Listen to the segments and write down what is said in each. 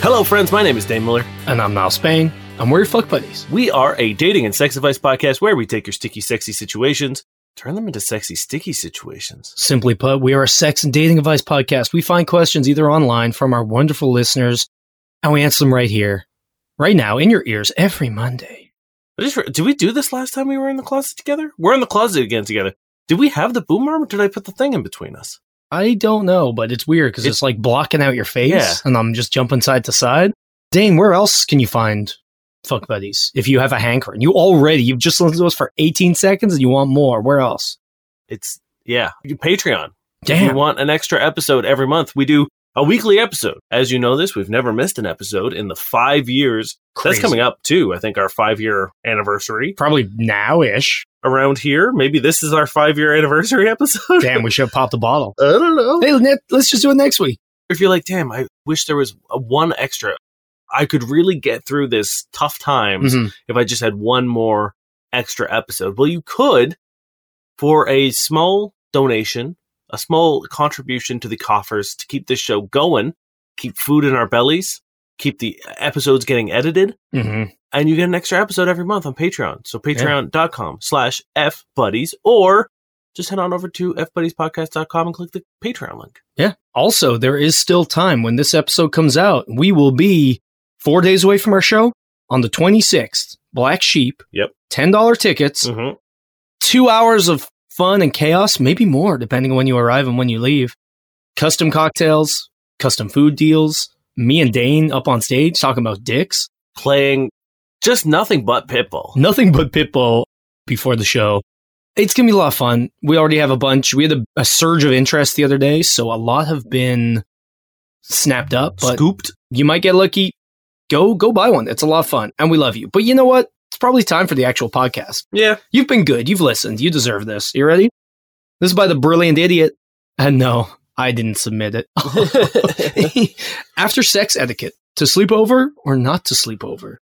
Hello, friends. My name is Dane Miller. And I'm Niall Spain. And we're your fuck buddies. We are a dating and sex advice podcast where we take your sticky, sexy situations, turn them into sexy, sticky situations. Simply put, we are a sex and dating advice podcast. We find questions either online from our wonderful listeners, and we answer them right here, right now, in your ears every Monday. I just re- Did we do this last time we were in the closet together? We're in the closet again together. Did we have the boom arm or did I put the thing in between us? I don't know, but it's weird because It- it's like blocking out your face, Yeah. and I'm just jumping side to side. Dane, where else can you find fuck buddies if you have a hankering? You already, you've just listened to us for 18 seconds and you want more. Where else? It's, yeah, Patreon. If you Damn. want an extra episode every month, we do a weekly episode. As you know this, we've never missed an episode in the five years. Crazy. That's coming up too. I think our five year anniversary Probably now ish. around here. Maybe this is our five year anniversary episode. Damn, we should have popped a bottle. I don't know. Hey, let's just do it next week. if you're like, damn, I wish there was one extra. I could really get through this tough times Mhm. if I just had one more extra episode. Well, you could for a small donation, a small contribution to the coffers to keep this show going, keep food in our bellies, keep the episodes getting edited, Mm-hmm. and you get an extra episode every month on Patreon. So patreon.com slash F buddies or just head on over to fbuddiespodcast.com and click the Patreon link. Yeah. Also, there is still time when this episode comes out. We will be four days away from our show on the 26th. Black Sheep. Yep. $10 tickets. Mm-hmm. Two hours of fun and chaos, maybe more, depending on when you arrive and when you leave. Custom cocktails, custom food deals. Me and Dane up on stage talking about dicks. Playing just nothing but Pitbull. Nothing but Pitbull before the show. It's going to be a lot of fun. We already have a bunch. We had a, a surge of interest the other day, so a lot have been snapped up. But Scooped. you might get lucky. Go go buy one. It's a lot of fun, and we love you. But you know what? It's probably time for the actual podcast. Yeah. You've been good. You've listened. You deserve this. You ready? This is by the brilliant idiot. And no, I didn't submit it. After sex etiquette, to sleep over or not to sleep over?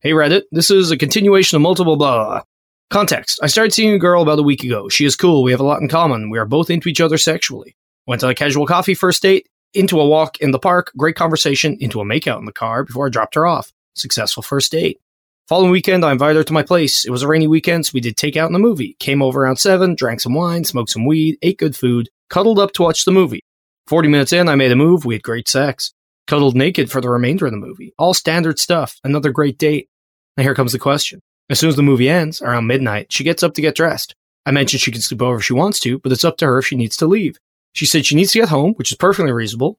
Hey Reddit, this is a continuation of multiple blah, blah, blah. Context. I started seeing a girl about a week ago. She is cool. We have a lot in common. We are both into each other sexually. Went on a casual coffee first date, into a walk in the park, great conversation, into a makeout in the car before I dropped her off. Successful first date. Following weekend, I invited her to my place. It was a rainy weekend, so we did takeout in the movie. Came over around 7, drank some wine, smoked some weed, ate good food, cuddled up to watch the movie. 40 minutes in, I made a move. We had great sex. Cuddled naked for the remainder of the movie. All standard stuff. Another great date. Now here comes the question. As soon as the movie ends, around midnight, she gets up to get dressed. I mentioned she can sleep over if she wants to, but it's up to her if she needs to leave. She said she needs to get home, which is perfectly reasonable.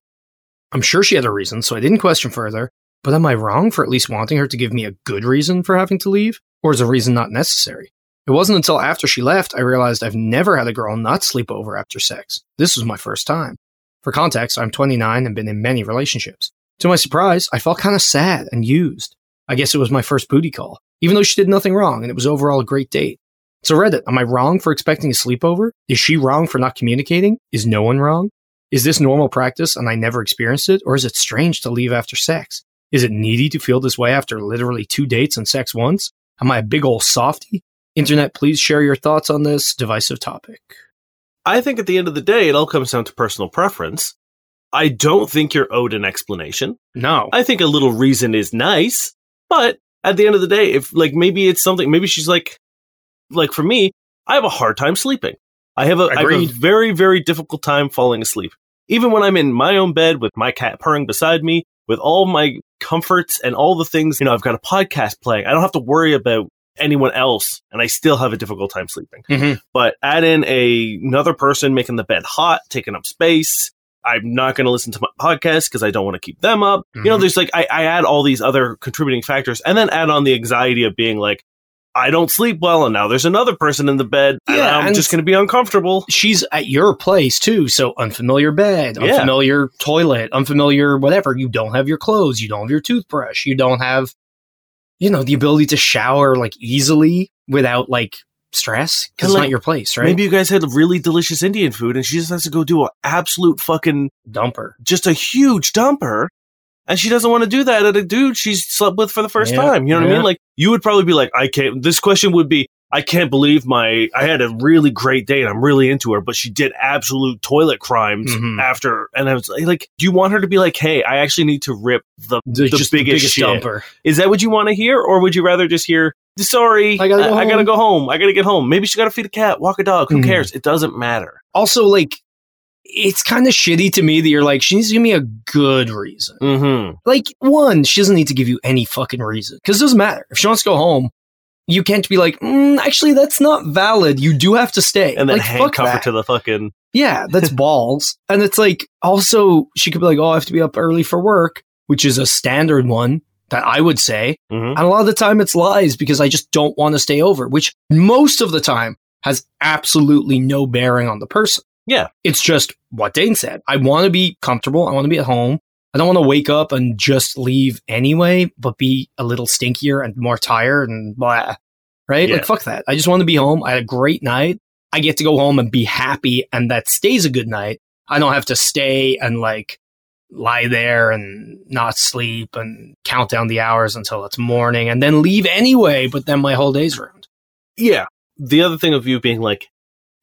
I'm sure she had a reason, so I didn't question further. But am I wrong for at least wanting her to give me a good reason for having to leave? Or is a reason not necessary? It wasn't until after she left I realized I've never had a girl not sleep over after sex. This was my first time. For context, I'm 29 and been in many relationships. To my surprise, I felt kind of sad and used. I guess it was my first booty call, even though she did nothing wrong and it was overall a great date. So Reddit, am I wrong for expecting a sleepover? Is she wrong for not communicating? Is no one wrong? Is this normal practice and I never experienced it? Or is it strange to leave after sex? Is it needy to feel this way after literally two dates and sex once? Am I a big ol' softy? Internet, please share your thoughts on this divisive topic. I think at the end of the day, it all comes down to personal preference. I don't think you're owed an explanation. No. I think a little reason is nice, but at the end of the day, if like maybe it's something, maybe she's like, like for me, I have a hard time sleeping. I have a, I have a very, very difficult time falling asleep. Even when I'm in my own bed with my cat purring beside me, with all my comforts and all the things, you know, I've got a podcast playing. I don't have to worry about anyone else, and I still have a difficult time sleeping. Mhm. But add in a, another person making the bed hot, taking up space. I'm not going to listen to my podcast because I don't want to keep them up. You know, Mhm. there's like, I, I add all these other contributing factors and then add on the anxiety of being like, I don't sleep well, and now there's another person in the bed, and I'm and- just going to be uncomfortable. She's at your place too, so unfamiliar bed, Yeah. unfamiliar toilet, unfamiliar whatever. You don't have your clothes, you don't have your toothbrush, you don't have, you know, the ability to shower like easily without like stress because it's like, not your place, right? Maybe you guys had really delicious Indian food and she just has to go do an absolute fucking, dumper. just a huge dumper. And she doesn't want to do that at a dude she's slept with for the first Yeah, time. You know what I mean? Like, you would probably be like, I can't, this question would be, I can't believe my, I had a really great date. I'm really into her, but she did absolute toilet crimes Mhm. after. And I was like, do you want her to be like, hey, I actually need to rip the, The, biggest, the biggest shit? dumper. Is that what you want to hear? Or would you rather just hear, sorry, I gotta go I, gotta home." go home. I gotta get home. Maybe she gotta feed a cat, walk a dog. Who Mhm. cares? It doesn't matter. Also, like, it's kind of shitty to me that you're like, she needs to give me a good reason. Mm-hmm. Like, one, she doesn't need to give you any fucking reason because it doesn't matter. If she wants to go home, you can't be like, mm, actually, that's not valid. You do have to stay. And then like, handcuff her to the fucking. Yeah, that's balls. And it's like, also, she could be like, oh, I have to be up early for work, which is a standard one that I would say. Mhm. And a lot of the time it's lies because I just don't want to stay over, which most of the time has absolutely no bearing on the person. Yeah. It's just what Dane said. I want to be comfortable. I want to be at home. I don't want to wake up and just leave anyway, but be a little stinkier and more tired and blah. Right? Yeah. Like, fuck that. I just want to be home. I had a great night. I get to go home and be happy, and that stays a good night. I don't have to stay and like lie there and not sleep and count down the hours until it's morning and then leave anyway, but then my whole day's ruined. Yeah. The other thing of you being like,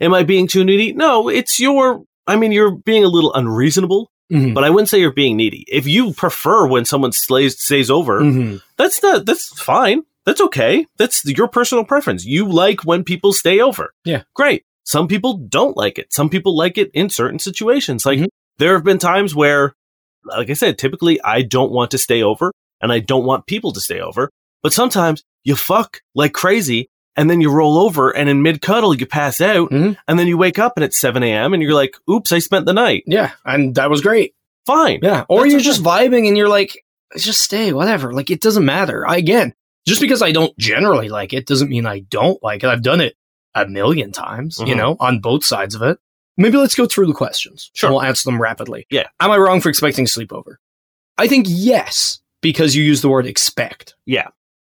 am I being too needy? No, it's your. I mean, you're being a little unreasonable, Mhm. but I wouldn't say you're being needy. If you prefer when someone slays stays over, Mhm. that's not. That's fine. That's okay. That's your personal preference. You like when people stay over. Yeah. Great. Some people don't like it. Some people like it in certain situations. Like Mhm. there have been times where, like I said, typically I don't want to stay over and I don't want people to stay over. But sometimes you fuck like crazy and then you roll over and in mid cuddle you pass out Mhm. and then you wake up and it's 7 a.m. and you're like, oops, I spent the night. Yeah, and that was great. Fine. Yeah, or That's you're just vibing and you're like, just stay, whatever. Like it doesn't matter. I, again, just because I don't generally like it doesn't mean I don't like it. I've done it a million times, you Mhm. know, on both sides of it. Maybe let's go through the questions. Sure. We'll answer them rapidly. Yeah. Am I wrong for expecting sleepover? I think yes, because you use the word expect. Yeah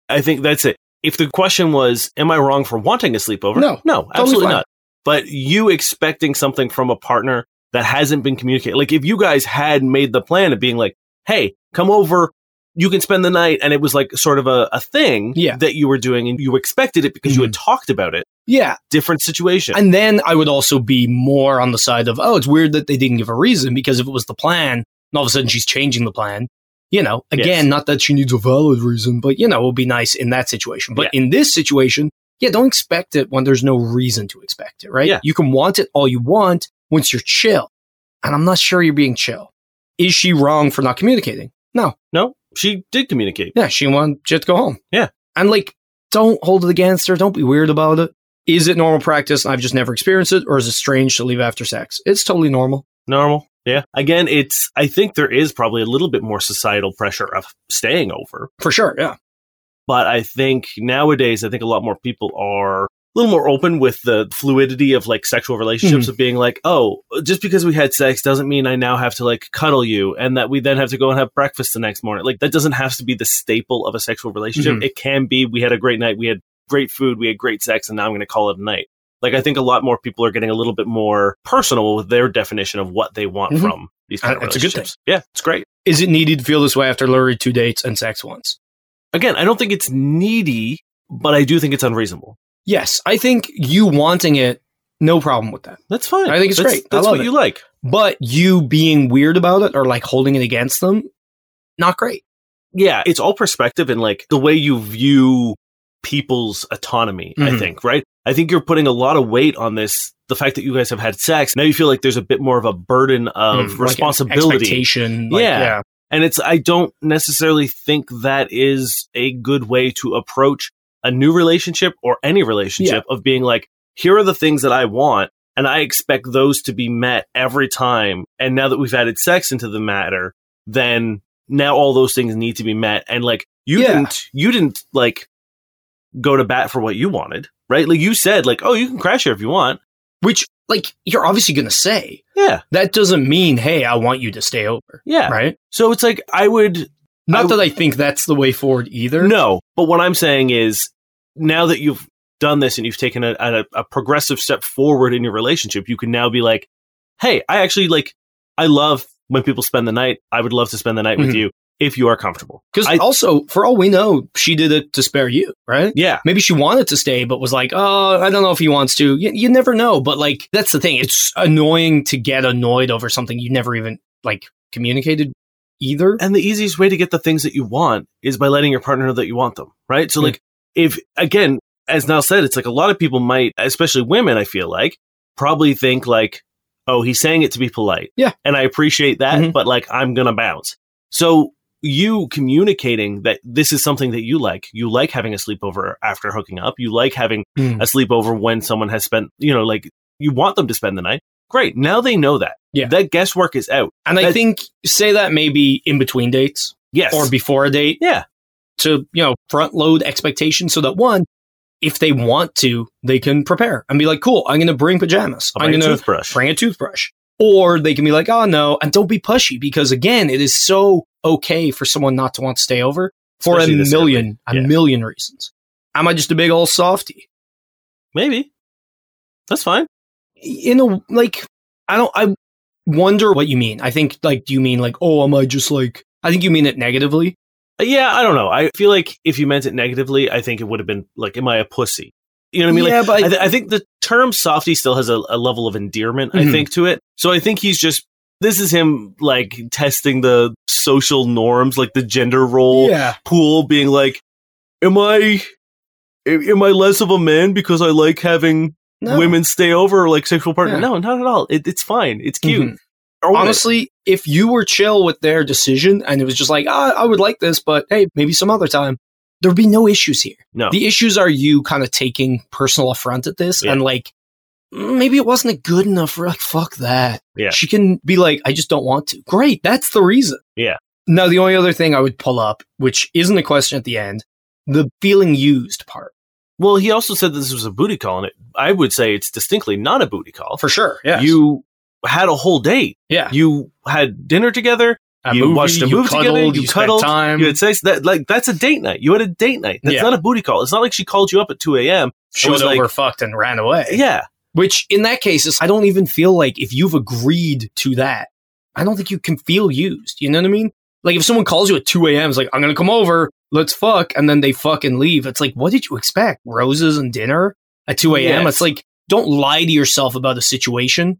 I think that's it. If the question was, am I wrong for wanting a sleepover? No. No, absolutely fine. not. But you expecting something from a partner that hasn't been communicated. Like if you guys had made the plan of being like, hey, come over, you can spend the night, and it was like sort of a, a thing Yeah. Mm-hmm. that you were doing and you expected it because you had talked about it. Yeah. Different situation. And then I would also be more on the side of, oh, it's weird that they didn't give a reason because if it was the plan, and all of a sudden she's changing the plan, you know, again, Yes. not that she needs a valid reason, but you know, it would be nice in that situation. But in this situation, yeah, don't expect it when there's no reason to expect it, right? Yeah. You can want it all you want once you're chill. And I'm not sure you're being chill. Is she wrong for not communicating? No. no, she did communicate. Yeah, she wanted you to go home. Yeah. And like, don't hold it against her. Don't be weird about it. Is it normal practice? and I've just never experienced it, or is it strange to leave after sex? It's totally normal. Normal. Yeah. Again, it's, I think there is probably a little bit more societal pressure of staying over. For sure. Yeah. but I think nowadays, I think a lot more people are a little more open with the fluidity of like sexual relationships Mm-hmm. of being like, oh, just because we had sex doesn't mean I now have to like cuddle you and that we then have to go and have breakfast the next morning. Like that doesn't have to be the staple of a sexual relationship. Mhm. It can be we had a great night, we had great food, we had great sex, and now I'm going to call it a night. Like I think a lot more people are getting a little bit more personal with their definition of what they want Mhm. from these kind Uh, of it's a good relationships. Yeah, it's great. Is it needy to feel this way after literally two dates and sex once? Again, I don't think it's needy, but I do think it's unreasonable. Yes. I think you wanting it, no problem with that. That's fine. I think it's That's- great. I That's what it. you like. But you being weird about it or like holding it against them, not great. Yeah, it's all perspective and like the way you view people's autonomy, I Mhm. think, right? I think you're putting a lot of weight on this. The fact that you guys have had sex, now you feel like there's a bit more of a burden of Mm, like responsibility. expectation. like, Yeah. yeah. and it's, I don't necessarily think that is a good way to approach a new relationship or any relationship of being like, here are the things that I want. And I expect those to be met every time. And now that we've added sex into the matter, then now all those things need to be met. And like, you Yeah. didn't, you didn't like go to bat for what you wanted, right? Like you said, like, oh, you can crash here if you want. Which, like, you're obviously going to say. Yeah. That doesn't mean, hey, I want you to stay over. Yeah. Right? So it's like, I would, Not I- that I think that's the way forward either. No, but what I'm saying is now that you've done this and you've taken a, a, a progressive step forward in your relationship, you can now be like, hey, I actually like, I love when people spend the night. I would love to spend the night with Mhm. you if you are comfortable. Because I- also, for all we know, she did it to spare you, right? Yeah. Maybe she wanted to stay, but was like, oh, I don't know if he wants to. You, you never know. But like, that's the thing. It's annoying to get annoyed over something you never even like communicated either. And the easiest way to get the things that you want is by letting your partner know that you want them, right? So, Yeah. like, if again, as Niall said, it's like a lot of people might, especially women, I feel like, probably think like, oh, he's saying it to be polite. Yeah. And I appreciate that, Mhm. but like, I'm going to bounce. So, you communicating that this is something that you like, you like having a sleepover after hooking up, you like having Mm. a sleepover when someone has spent, you know, like, you want them to spend the night. Great. Now they know that. Yeah. That guesswork is out. And I think say that maybe in between dates Yes. or before a date yeah. to, you know, front load expectations so that one, if they want to, they can prepare and be like, cool, I'm going to bring pajamas. I'll I'm going to toothbrush. bring a toothbrush. Or they can be like, oh no, and don't be pushy because again, it is so okay for someone not to want to stay over for Especially a million, a million reasons. Am I just a big old softy? Maybe. That's fine. In a, like, I don't, I wonder what you mean. I think, like, do you mean like, oh, am I just like, I think you mean it negatively. Uh, Yeah, I don't know. I feel like if you meant it negatively, I think it would have been like, "Am I a pussy?" You know what I mean? yeah, like, but I, th- I think the term "softy" still has a, a level of endearment. I Mhm. think to it. So I think he's just this is him like testing the social norms, like the gender role yeah, pool, being like, "Am I?" Am I less of a man because I like having no. women stay over like sexual partner? Yeah. No, not at all. It, it's fine. It's cute. Mhm. Own it. Honestly, if you were chill with their decision and it was just like, ah, I would like this, but hey, maybe some other time, there'd be no issues here. no. The issues are you kind of taking personal affront at this Yeah. and like, "Mm, maybe it wasn't a good enough for like, fuck that. Yeah. She can be like, I just don't want to. Great. That's the reason. Yeah. Now, the only other thing I would pull up, which isn't a question at the end, the feeling used part. Well, he also said this was a booty call, and it, I would say it's distinctly not a booty call. For sure. Yeah. You had a whole date. yeah. You had dinner together. A you watched a you movie together, cuddled, you spent cuddled, time. You had sex. That like that's a date night. You had a date night. That's Yeah. not a booty call. It's not like she called you up at two a.m. She was like- over, fucked, and ran away. Yeah, Which in that case is I don't even feel like if you've agreed to that, I don't think you can feel used. You know what I mean? Like if someone calls you at 2 a.m. it's like, I'm gonna come over, let's fuck, and then they fucking leave. It's like, what did you expect? Roses and dinner at 2 a.m. Yes. It's like, don't lie to yourself about a situation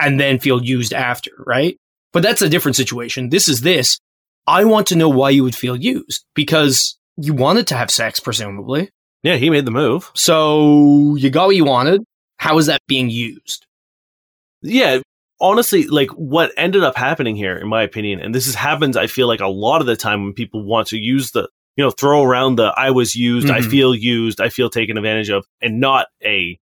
and then feel used after, right? But that's a different situation. This is this. I want to know why you would feel used because you wanted to have sex, presumably. yeah. He made the move. So you got what you wanted. How is that being used? Yeah. Honestly, like what ended up happening here, in my opinion, and this is happens, I feel like a lot of the time when people want to use the, you know, throw around the "I was used," "I Mhm. feel used," "I feel taken advantage of," and not a,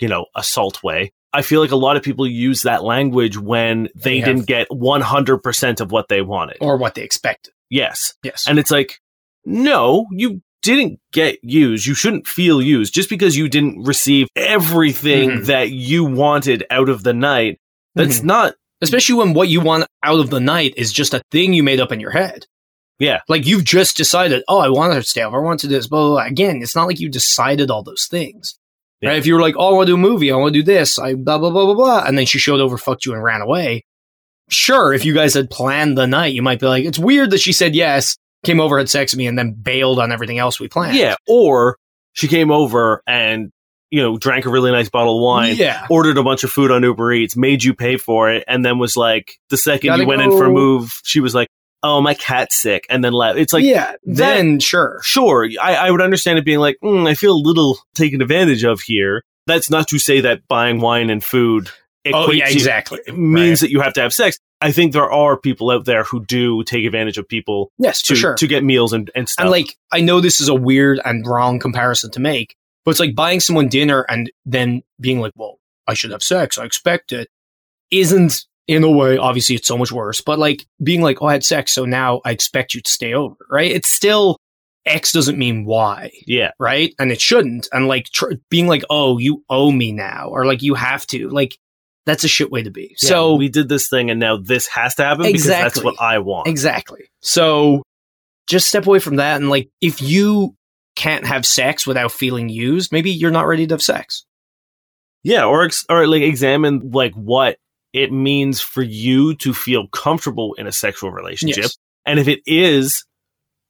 you know, assault way. I feel like a lot of people use that language when they They have- didn't get one hundred percent of what they wanted. Or what they expected. yes, Yes. and it's like, no, you didn't get used. You shouldn't feel used just because you didn't receive everything Mhm. that you wanted out of the night. That's Mhm. not especially when what you want out of the night is just a thing you made up in your head. Yeah. Like you've just decided, oh, I want to stay over, I want to do this, blah, blah, blah. Again, it's not like you decided all those things. Yeah. Right? If you were like, oh, I want to do a movie, I want to do this, I blah, blah, blah, blah, blah. And then she showed over, fucked you, and ran away. Sure, if you guys had planned the night, you might be like, it's weird that she said yes, came over, had sex with me, and then bailed on everything else we planned. Yeah, or she came over and you know drank a really nice bottle of wine, Yeah. ordered a bunch of food on Uber Eats, made you pay for it, and then was like, the second Gotta you went in for a move, she was like, "Oh, my cat's sick," and then left. It's like, yeah. Then, sure. sure, I, I would understand it being like, mm, I feel a little taken advantage of here. That's not to say that buying wine and food Oh, equates yeah, you- exactly. means Right. that you have to have sex. I think there are people out there who do take advantage of people Yes, to sure. to get meals and, and stuff. And like, I know this is a weird and wrong comparison to make, but it's like buying someone dinner and then being like, well, I should have sex. I expect it. Isn't in a way, obviously it's so much worse, but like being like, oh, I had sex. So now I expect you to stay over, right? It's still X doesn't mean Y, yeah, right? And it shouldn't. And like tr- being like, oh, you owe me now, or like you have to, like, that's a shit way to be. Yeah, so we did this thing and now this has to happen because that's what I want. Exactly. So just step away from that and like if you can't have sex without feeling used, maybe you're not ready to have sex. Yeah, or ex- or like examine like what it means for you to feel comfortable in a sexual relationship. Yes. And if it is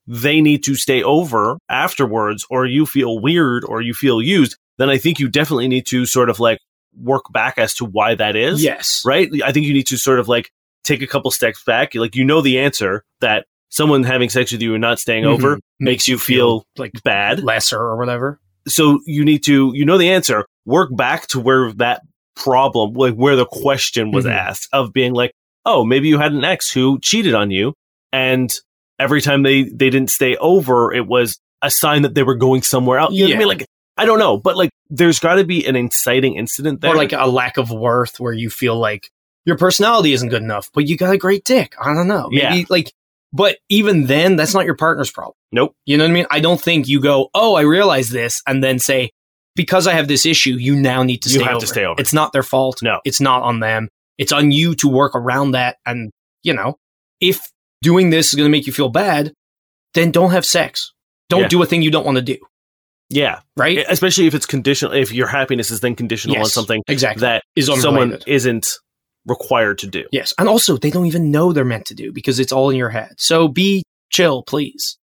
they need to stay over afterwards or you feel weird or you feel used, then I think you definitely need to sort of like work back as to why that is. Yes. Right? I think you need to sort of like take a couple steps back. Like you know the answer that someone having sex with you and not staying over Mhm. makes you feel like bad. lesser or whatever. So you need to you know the answer, work back to where that problem, like where the question was Mhm. asked of being like, "Oh, maybe you had an ex who cheated on you and every time they they didn't stay over, it was a sign that they were going somewhere else." You know what I Yeah. mean? Like I don't know, but like there's got to be an inciting incident there. Or like a lack of worth where you feel like your personality isn't good enough, but you got a great dick. I don't know. Maybe Yeah. like but even then that's not your partner's problem. Nope. You know what I mean? I don't think you go, "Oh, I realize this," and then say, "Because I have this issue, you now need to You stay have over." to stay over. It's not their fault. No. It's not on them. It's on you to work around that and, you know, if doing this is going to make you feel bad, then don't have sex. Don't Yeah. do a thing you don't want to do, yeah, right? especially if it's conditional if your happiness is then conditional on something exactly. that is someone isn't required to do. Yes. And also, they don't even know they're meant to do because it's all in your head. So be chill, please.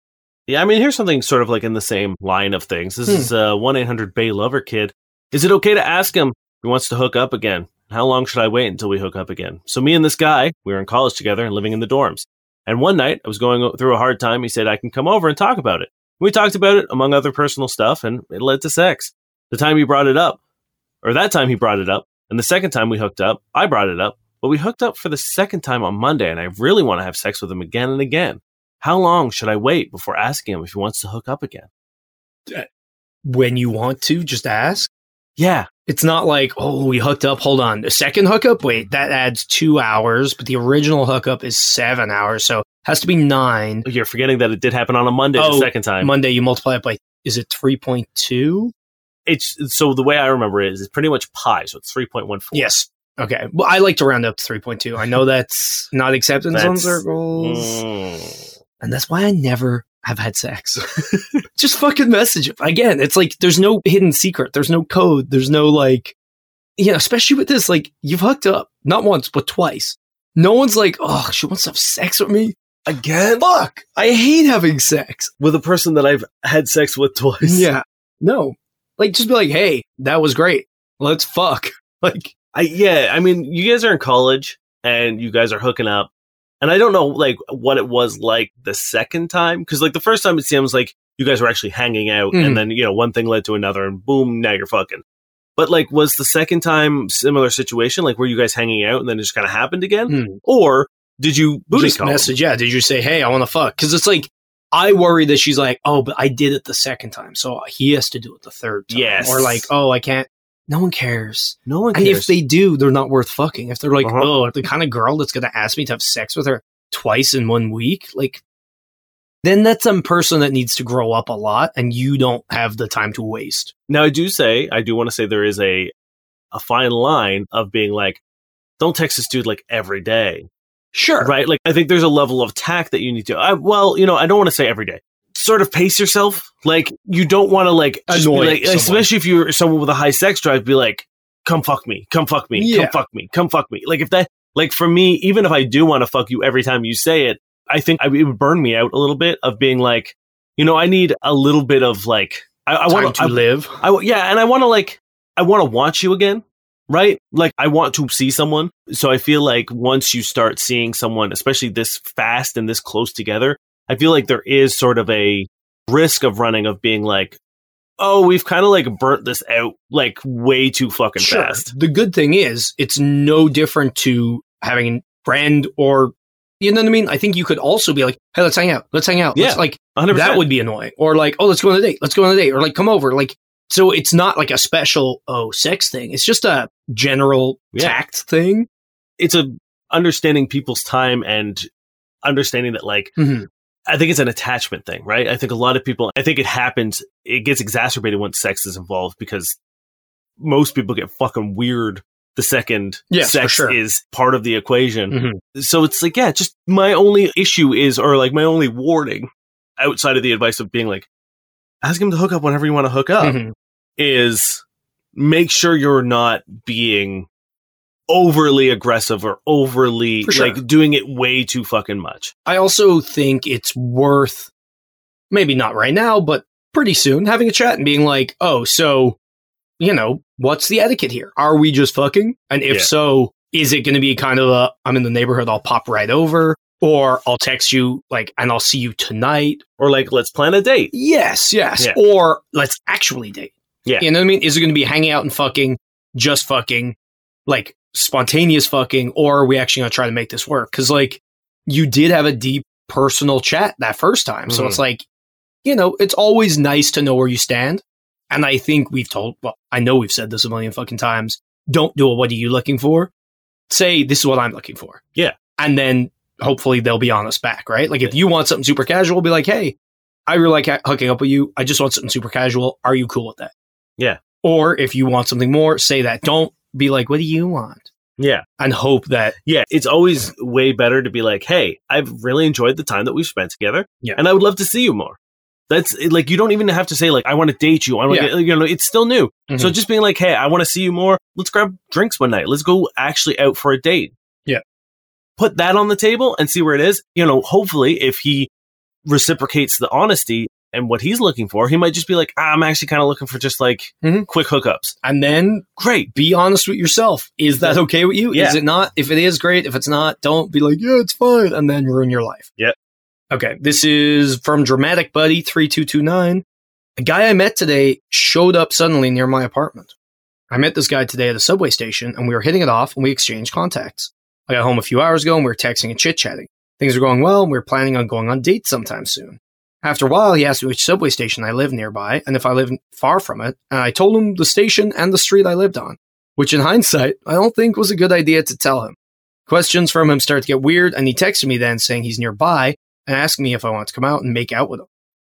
Yeah, I mean, here's something sort of like in the same line of things. This Hmm. is uh, 1 800 Bay Lover Kid. Is it okay to ask him if he wants to hook up again? How long should I wait until we hook up again? So, me and this guy, we were in college together and living in the dorms. And one night, I was going through a hard time. He said, I can come over and talk about it. We talked about it, among other personal stuff, and it led to sex. The time he brought it up, or that time he brought it up, and the second time we hooked up, I brought it up, but we hooked up for the second time on Monday, and I really want to have sex with him again and again. How long should I wait before asking him if he wants to hook up again? Uh, when you want to, just ask. Yeah, It's not like, oh, we hooked up. Hold on. The second hookup, wait, that adds two hours, but the original hookup is seven hours. So has to be nine. you're forgetting that it did happen on a Monday the Oh, second time. Monday, you multiply it by, is it 3.2? it's so the way I remember it is it's pretty much pi, so it's three point one four. Yes. Okay. Well, I like to round up to 3.2. I know that's not acceptance on That's- circles. Mm. And that's why I never have had sex. Just fucking message. Again, it's like there's no hidden secret. There's no code. There's no like, you know, especially with this, like you've hooked up not once, but twice. No one's like, oh, she wants to have sex with me. Again, Fuck. I hate having sex. with a person that I've had sex with twice. Yeah. No. Like just be like, hey, that was great. Let's fuck. Like, I yeah, I mean, you guys are in college and you guys are hooking up, and I don't know like what it was like the second time because like the first time it seems like you guys were actually hanging out, Mhm. and then you know one thing led to another, and boom, now you're fucking. But like, was the second time similar situation? Like, were you guys hanging out and then it just kind of happened again, hmm. or did you booty just call? message. Yeah. Did you say, hey, I want to fuck? Because it's like, I worry that she's like, oh, but I did it the second time. So he has to do it the third time. Yes. Or like, oh, I can't. No one cares. No one Cares. And if they do, they're not worth fucking. If they're like, Uh-huh. oh, the kind of girl that's going to ask me to have sex with her twice in one week, like, then that's some person that needs to grow up a lot and you don't have the time to waste. Now I do say, I do want to say there is a a fine line of being like, don't text this dude like every day, Sure. right? Like I think there's a level of tact that you need to. I, well, you know, I don't want to say every day. Sort of pace yourself. Like you don't want to like Annoy like, someone. especially if you're someone with a high sex drive. Be like, come fuck me, come fuck me, Yeah. come fuck me, come fuck me. Like if that, like for me, even if I do want to fuck you every time you say it, I think I, it would burn me out a little bit of being like, you know, I need a little bit of like, I, I want to live. I yeah, and I want to like I want to watch you again, right? Like I want to see someone. So I feel like once you start seeing someone, especially this fast and this close together, I feel like there is sort of a risk of running of being like, oh, we've kind of like burnt this out like way too fucking Sure. fast. The good thing is, it's no different to having a friend or, you know what I mean? I think you could also be like, hey, let's hang out. Let's hang out. Let's, Yeah. like, 100%. that would be annoying. Or like, oh, let's go on a date. Let's go on a date. Or like, come over. Like, so it's not like a special, oh, sex thing. It's just a general Yeah. tact thing. it's a understanding people's time and understanding that like Mhm. I think it's an attachment thing, right? I think a lot of people, I think it happens, it gets exacerbated once sex is involved because most people get fucking weird the second Yes, sex sure. is part of the equation. Mhm. So it's like, yeah, just my only issue is, or like my only warning outside of the advice of being like, ask him to hook up whenever you want to hook up. Mhm. Is make sure you're not being overly aggressive or overly sure. like doing it way too fucking much. I also think it's worth, maybe not right now, but pretty soon, having a chat and being like, oh, so, you know, what's the etiquette here? Are we just fucking? And if Yeah. so, is it going to be kind of a, I'm in the neighborhood, I'll pop right over, or I'll text you, like, and I'll see you tonight? Or like, let's plan a date. Yes, yes. Yeah. Or let's actually date. Yeah. You know what I mean? Is it going to be hanging out and fucking, just fucking, like spontaneous fucking, or are we actually going to try to make this work? Because, like, you did have a deep personal chat that first time. So Mhm. it's like, you know, it's always nice to know where you stand. And I think we've told, well, I know we've said this a million fucking times. Don't do a what are you looking for? Say, this is what I'm looking for. Yeah. And then hopefully they'll be honest back, right? Like if you want something super casual, be like, hey, I really like hooking up with you. I just want something super casual. Are you cool with that? Yeah. Or if you want something more, say that. Don't be like, what do you want? Yeah. And hope that, Yeah. It's always way better to be like, hey, I've really enjoyed the time that we've spent together. Yeah. And I would love to see you more. That's like, you don't even have to say, like, I want to date you. I want Yeah. to, you know, it's still new. So Mhm. just being like, hey, I want to see you more. Let's grab drinks one night. Let's go actually out for a date. Yeah. Put that on the table and see where it is. You know, hopefully, if he reciprocates the honesty and what he's looking for, he might just be like, ah, I'm actually kind of looking for just like Mhm. quick hookups. and then Great. be honest with yourself. Is that okay with you? Yeah. Is it not? If it is, great. If it's not, don't be like, yeah, it's fine, and then ruin your life. Yep. Okay. This is from Dramatic Buddy three two two nine. A guy I met today showed up suddenly near my apartment. I met this guy today at a subway station, and we were hitting it off, and we exchanged contacts. I got home a few hours ago, and we were texting and chit chatting. Things were going well, and we were planning on going on dates sometime soon. After a while, he asked me which subway station I live nearby and if I live far from it, and I told him the station and the street I lived on, which in hindsight, I don't think was a good idea to tell him. Questions from him started to get weird, and he texted me then saying he's nearby and asking me if I want to come out and make out with him.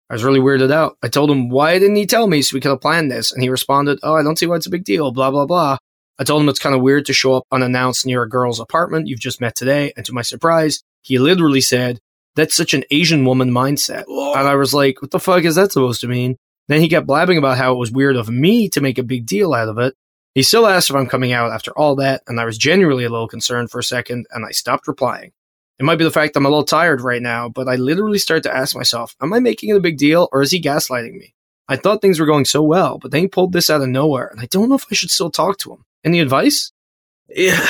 I was really weirded out. I told him, why didn't he tell me so we could have planned this? And he responded, oh, I don't see why it's a big deal, blah, blah, blah. I told him it's kind of weird to show up unannounced near a girl's apartment you've just met today, and to my surprise, he literally said, that's such an Asian woman mindset. And I was like, what the fuck is that supposed to mean? Then he kept blabbing about how it was weird of me to make a big deal out of it. He still asked if I'm coming out after all that, and I was genuinely a little concerned for a second, and I stopped replying. It might be the fact I'm a little tired right now, but I literally start to ask myself, am I making it a big deal, or is he gaslighting me? I thought things were going so well, but then he pulled this out of nowhere, and I don't know if I should still talk to him. Any advice? Yeah.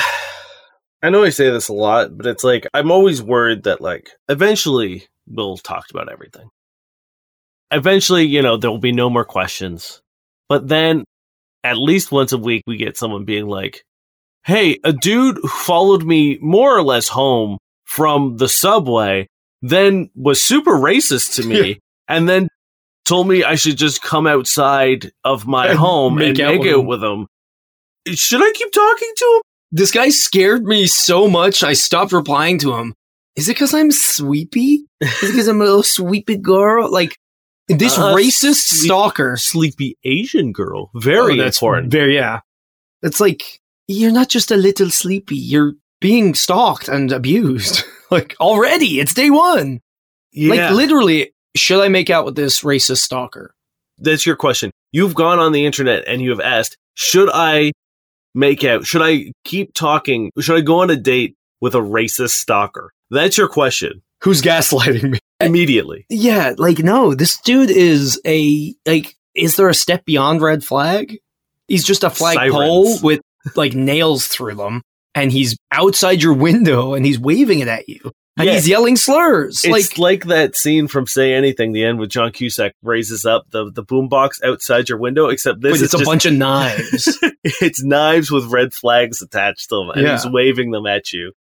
I know I say this a lot, but it's like I'm always worried that like eventually we'll talk about everything. Eventually, you know, there will be no more questions. But then at least once a week we get someone being like, "Hey, a dude who followed me more or less home from the subway then was super racist to me and then told me I should just come outside of my And home make and out make with out him." with him." Should I keep talking to him? This guy scared me so much, I stopped replying to him. Is it because I'm sweepy? Is it because I'm a little sweepy girl? Like, this Uh, racist sweep- stalker. sleepy Asian girl. Very Oh, that's important. Very, yeah. It's like, you're not just a little sleepy, you're being stalked and abused. like, already, it's day one. yeah, Like, literally, should I make out with this racist stalker? that's your question. You've gone on the internet and you have asked, should I make out? Should I keep talking? Should I go on a date with a racist stalker? That's your question Who's gaslighting me? immediately. Yeah, like no, this dude is a like is there a step beyond red flag? He's just a flagpole Sirens. with like nails through them and he's outside your window and he's waving it at you. And Yeah. he's yelling slurs. It's like like, that scene from Say Anything, the end with John Cusack raises up the, the boombox outside your window, except this it's a just, bunch of knives. it's knives with red flags attached to them, and Yeah. he's waving them at you.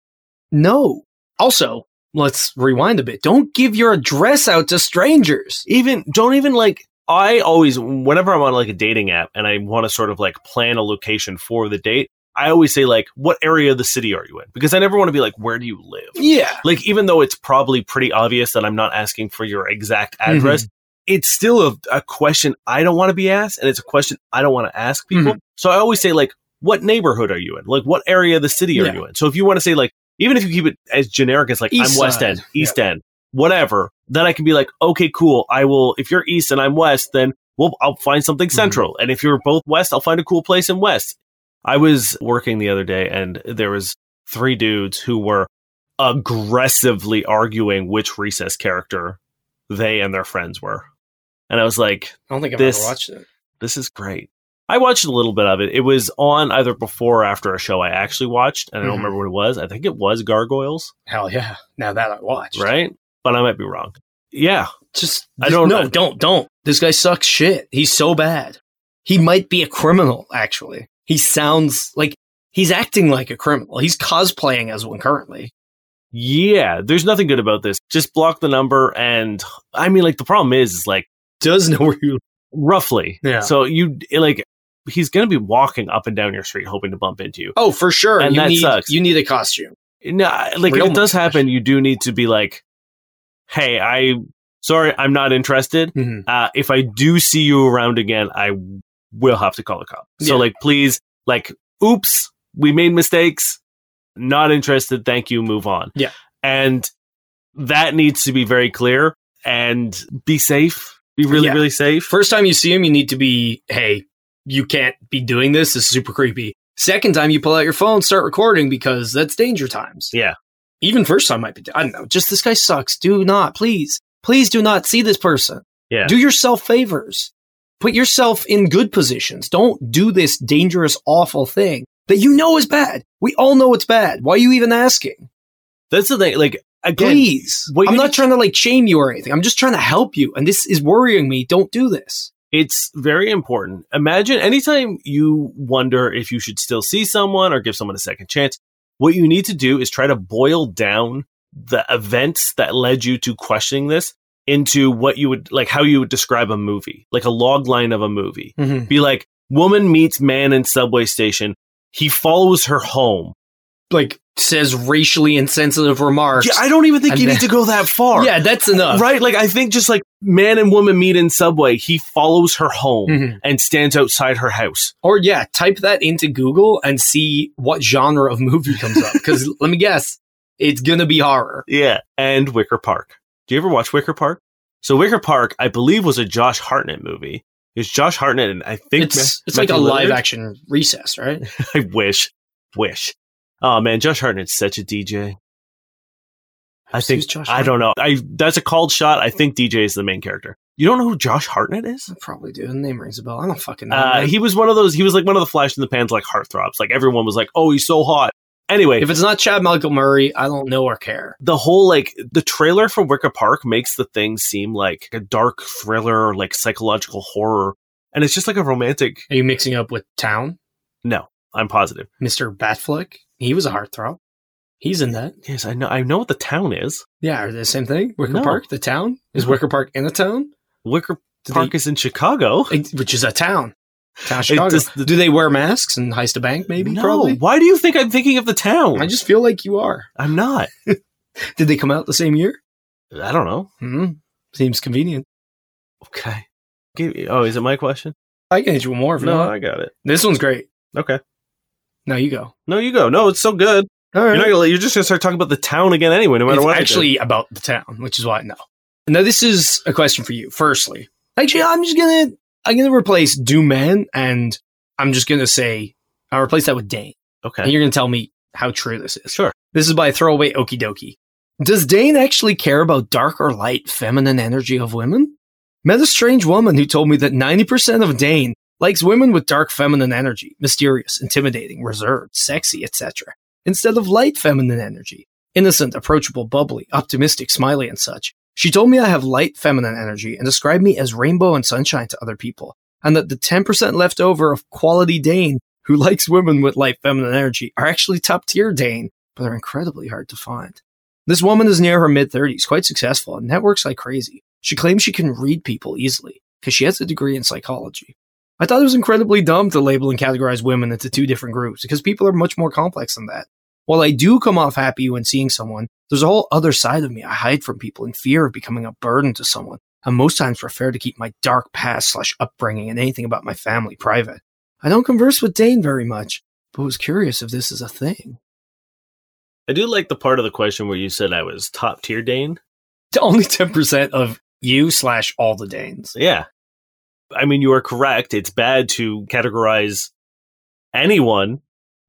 no. Also, let's rewind a bit. Don't give your address out to strangers. even don't even like I always whenever I'm on like a dating app and I want to sort of like plan a location for the date, I always say like what area of the city are you in? Because I never want to be like where do you live? Yeah. Like even though it's probably pretty obvious that I'm not asking for your exact mm-hmm. address, it's still a, a question I don't want to be asked and it's a question I don't want to ask mm-hmm. people. So I always say like what neighborhood are you in? Like what area of the city are Yeah. you in? So if you want to say like even if you keep it as generic as like East I'm West. End, East End, whatever, then I can be like, okay, cool. I will, if you're east and I'm west, then we'll, I'll find something mm-hmm. central. And if you're both west, I'll find a cool place in west. I was working the other day and there was three dudes who were aggressively arguing which recess character they and their friends were. And I was like, I don't think I've This- ever watched it. this is great. I watched a little bit of it. It was on either before or after a show I actually watched, and I don't Mhm. remember what it was. I think it was Gargoyles, Hell yeah! Now that I watched, right? But I might be wrong. Yeah, Just I don't- know. Don't, don't. This guy sucks shit. He's so bad. He might be a criminal. Actually, he sounds like he's acting like a criminal. He's cosplaying as one currently. yeah. There's nothing good about this. Just block the number, and I mean, like the problem is, is like Does know where you. roughly. Yeah. So you like he's gonna be walking up and down your street hoping to bump into you. Oh, for sure. And you that need sucks. you need a costume. No, like Real if it does mustache. happen, you do need to be like, "Hey, I sorry, I'm not interested." Mhm. uh, if I do see you around again, I will have to call a cop. So, Yeah. like, please, like, oops, we made mistakes. Not interested. Thank you. Move on. Yeah. And that needs to be very clear and be safe. Be really, Yeah. really safe. First time you see him, you need to be, hey, you can't be doing this. This is super creepy. Second time you pull out your phone, start recording because that's danger times. Yeah. Even first time might be, I don't know, just this guy sucks. Do not, please, please do not see this person. Yeah. Do yourself favors. Put yourself in good positions. Don't do this dangerous, awful thing that you know is bad. We all know it's bad. Why are you even asking? That's the thing. Like, again, Please. I'm not trying to like shame you or anything. I'm just trying to help you. And this is worrying me. Don't do this. it's very important. Imagine anytime you wonder if you should still see someone or give someone a second chance, what you need to do is try to boil down the events that led you to questioning this into what you would like how you would describe a movie, like a log line of a movie. Be like, woman meets man in subway station. He follows her home. Like says racially insensitive remarks. Yeah, I don't even think And you then- need to go that far. Yeah, that's enough. Right? Like, I think just like man and woman meet in subway. He follows her home Mhm. and stands outside her house. Or yeah, type that into Google and see what genre of movie comes up. Because let me guess, it's gonna be horror. Yeah, and Wicker Park. Do you ever watch Wicker Park? So Wicker Park, I believe, was a Josh Hartnett movie. It's Josh Hartnett, and I think It's it's like a Matthew live action recess, right? I wish, wish. Oh man, Josh Hartnett's such a DJ. I Who's think Josh I don't know. I that's a called shot. I think DJ is the main character. You don't know who Josh Hartnett is? I probably do. The name rings a bell. I don't fucking know. Uh, he was one of those. He was like one of the flash in the pans, like heartthrobs. Like everyone was like, "Oh, he's so hot." Anyway, if it's not Chad Michael Murray, I don't know or care. the whole like the trailer for Wicker Park makes the thing seem like a dark thriller, like psychological horror, and it's just like a romantic. Are you mixing up with Town, No, I'm positive. Mister Batfleck? He was a heartthrob. He's in that. Yes, I know. I know what the town is. Yeah, are they the same thing? Wicker No. Park, the town? Is Wicker Park in a town? Wicker Park they- is in Chicago. Which is a town. Town Chicago. does- Do they wear masks and heist a bank? Maybe. no, Probably. why do you think I'm thinking of the town? I just feel like you are. I'm not. Did they come out the same year? I don't know. Hmm. Seems convenient. Okay. Give oh, is it my question? I can hit you with more No. I got it. This one's great. Okay. Now you go. No, you go. No, it's so good. All You're not gonna, You're just gonna start talking about the town again anyway, no matter it's what. Actually about the town, which is why I know. Now this is a question for you. Firstly, actually, I'm just gonna I'm gonna replace Doom Man, and I'm just gonna say I'll replace that with Dane, and okay. you're gonna tell me how true this is. Sure. This is by Throwaway Okie Dokie. Does Dane actually care about dark or light feminine energy of women? Met a strange woman who told me that 90% of Dane likes women with dark feminine energy, mysterious, intimidating, reserved, sexy, etc., instead of light feminine energy, innocent, approachable, bubbly, optimistic, smiley, and such. She told me I have light feminine energy and described me as rainbow and sunshine to other people, and that the 10% left over of quality Dane who likes women with light feminine energy are actually top tier Dane, but are incredibly hard to find. This woman is near her mid 30s, quite successful, and networks like crazy. She claims she can read people easily because she has a degree in psychology. I thought it was incredibly dumb to label and categorize women into two different groups because people are much more complex than that. While I do come off happy when seeing someone, there's a whole other side of me I hide from people in fear of becoming a burden to someone, and most times prefer to keep my dark past slash upbringing and anything about my family private. I don't converse with Dane very much, but was curious if this is a thing. I do like the part of the question where you said I was top tier Dane. To only 10% of you slash all the Danes. Yeah. I mean, you are correct. It's bad to categorize anyone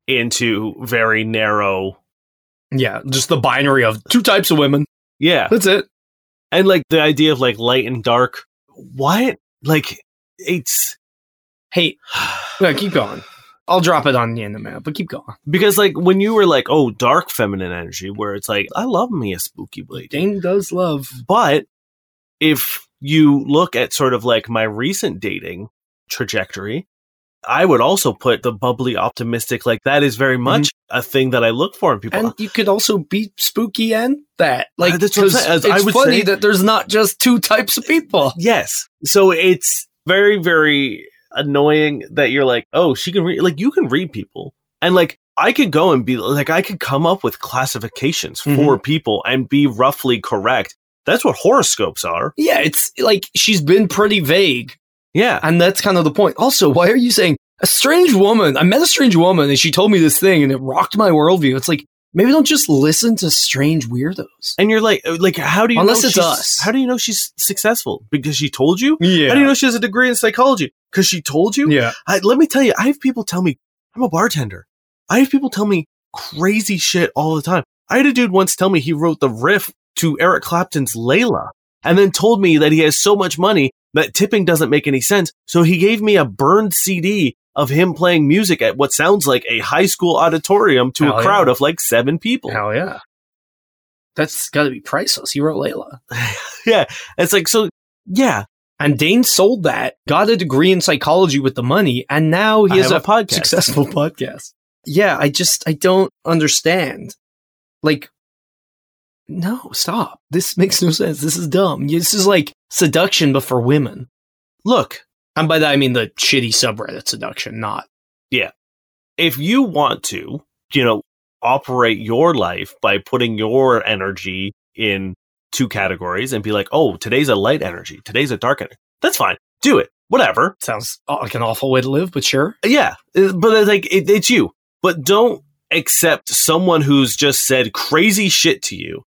into very narrow. Yeah, just the binary of two types of women. Yeah. That's it. And like the idea of like light and dark. What? Like, it's Hey, yeah, keep going. I'll drop it on you in a minute, but keep going. because like when you were like, oh, dark feminine energy, where it's like, I love me a spooky blade. Dain does love. But if you look at sort of like my recent dating trajectory, I would also put the bubbly optimistic, like that is very much a thing that I look for in people. And you could also be spooky and that. Like, Uh, that's what I'm 'cause saying. As it's I would funny say- that there's not just two types of people. yes. So it's very, very annoying that you're like, oh, she can read, like, you can read people. And like, I could go and be like, I could come up with classifications Mhm. for people and be roughly correct. That's what horoscopes are. Yeah, it's like she's been pretty vague. Yeah. And that's kind of the point. Also, why are you saying a strange woman? I met a strange woman and she told me this thing and it rocked my worldview. It's like, maybe don't just listen to strange weirdos. And you're like, like, how do you Unless it's us. How do you know she's successful? Because she told you? Yeah. How do you know she has a degree in psychology? Because she told you? Yeah. I, let me tell you, I have people tell me, I'm a bartender. I have people tell me crazy shit all the time. I had a dude once tell me he wrote the riff to Eric Clapton's Layla and then told me that he has so much money that tipping doesn't make any sense. So he gave me a burned CD of him playing music at what sounds like a high school auditorium to Hell a yeah. crowd of like seven people. Hell yeah. That's got to be priceless. He wrote Layla. yeah. It's like, so yeah, And Dain sold that, got a degree in psychology with the money, and now he I has a, a podcast. successful podcast. Yeah, I just, I don't understand. Like, no, stop. This makes no sense. This is dumb. This is like seduction, but for women. look, And by that, I mean the shitty subreddit seduction, not. Yeah. If you want to, you know, operate your life by putting your energy in two categories and be like, oh, today's a light energy, today's a dark energy. That's fine. Do it. Whatever. Sounds like an awful way to live, but sure. Yeah. Uh, But it's like, it, it's you. But don't accept someone who's just said crazy shit to you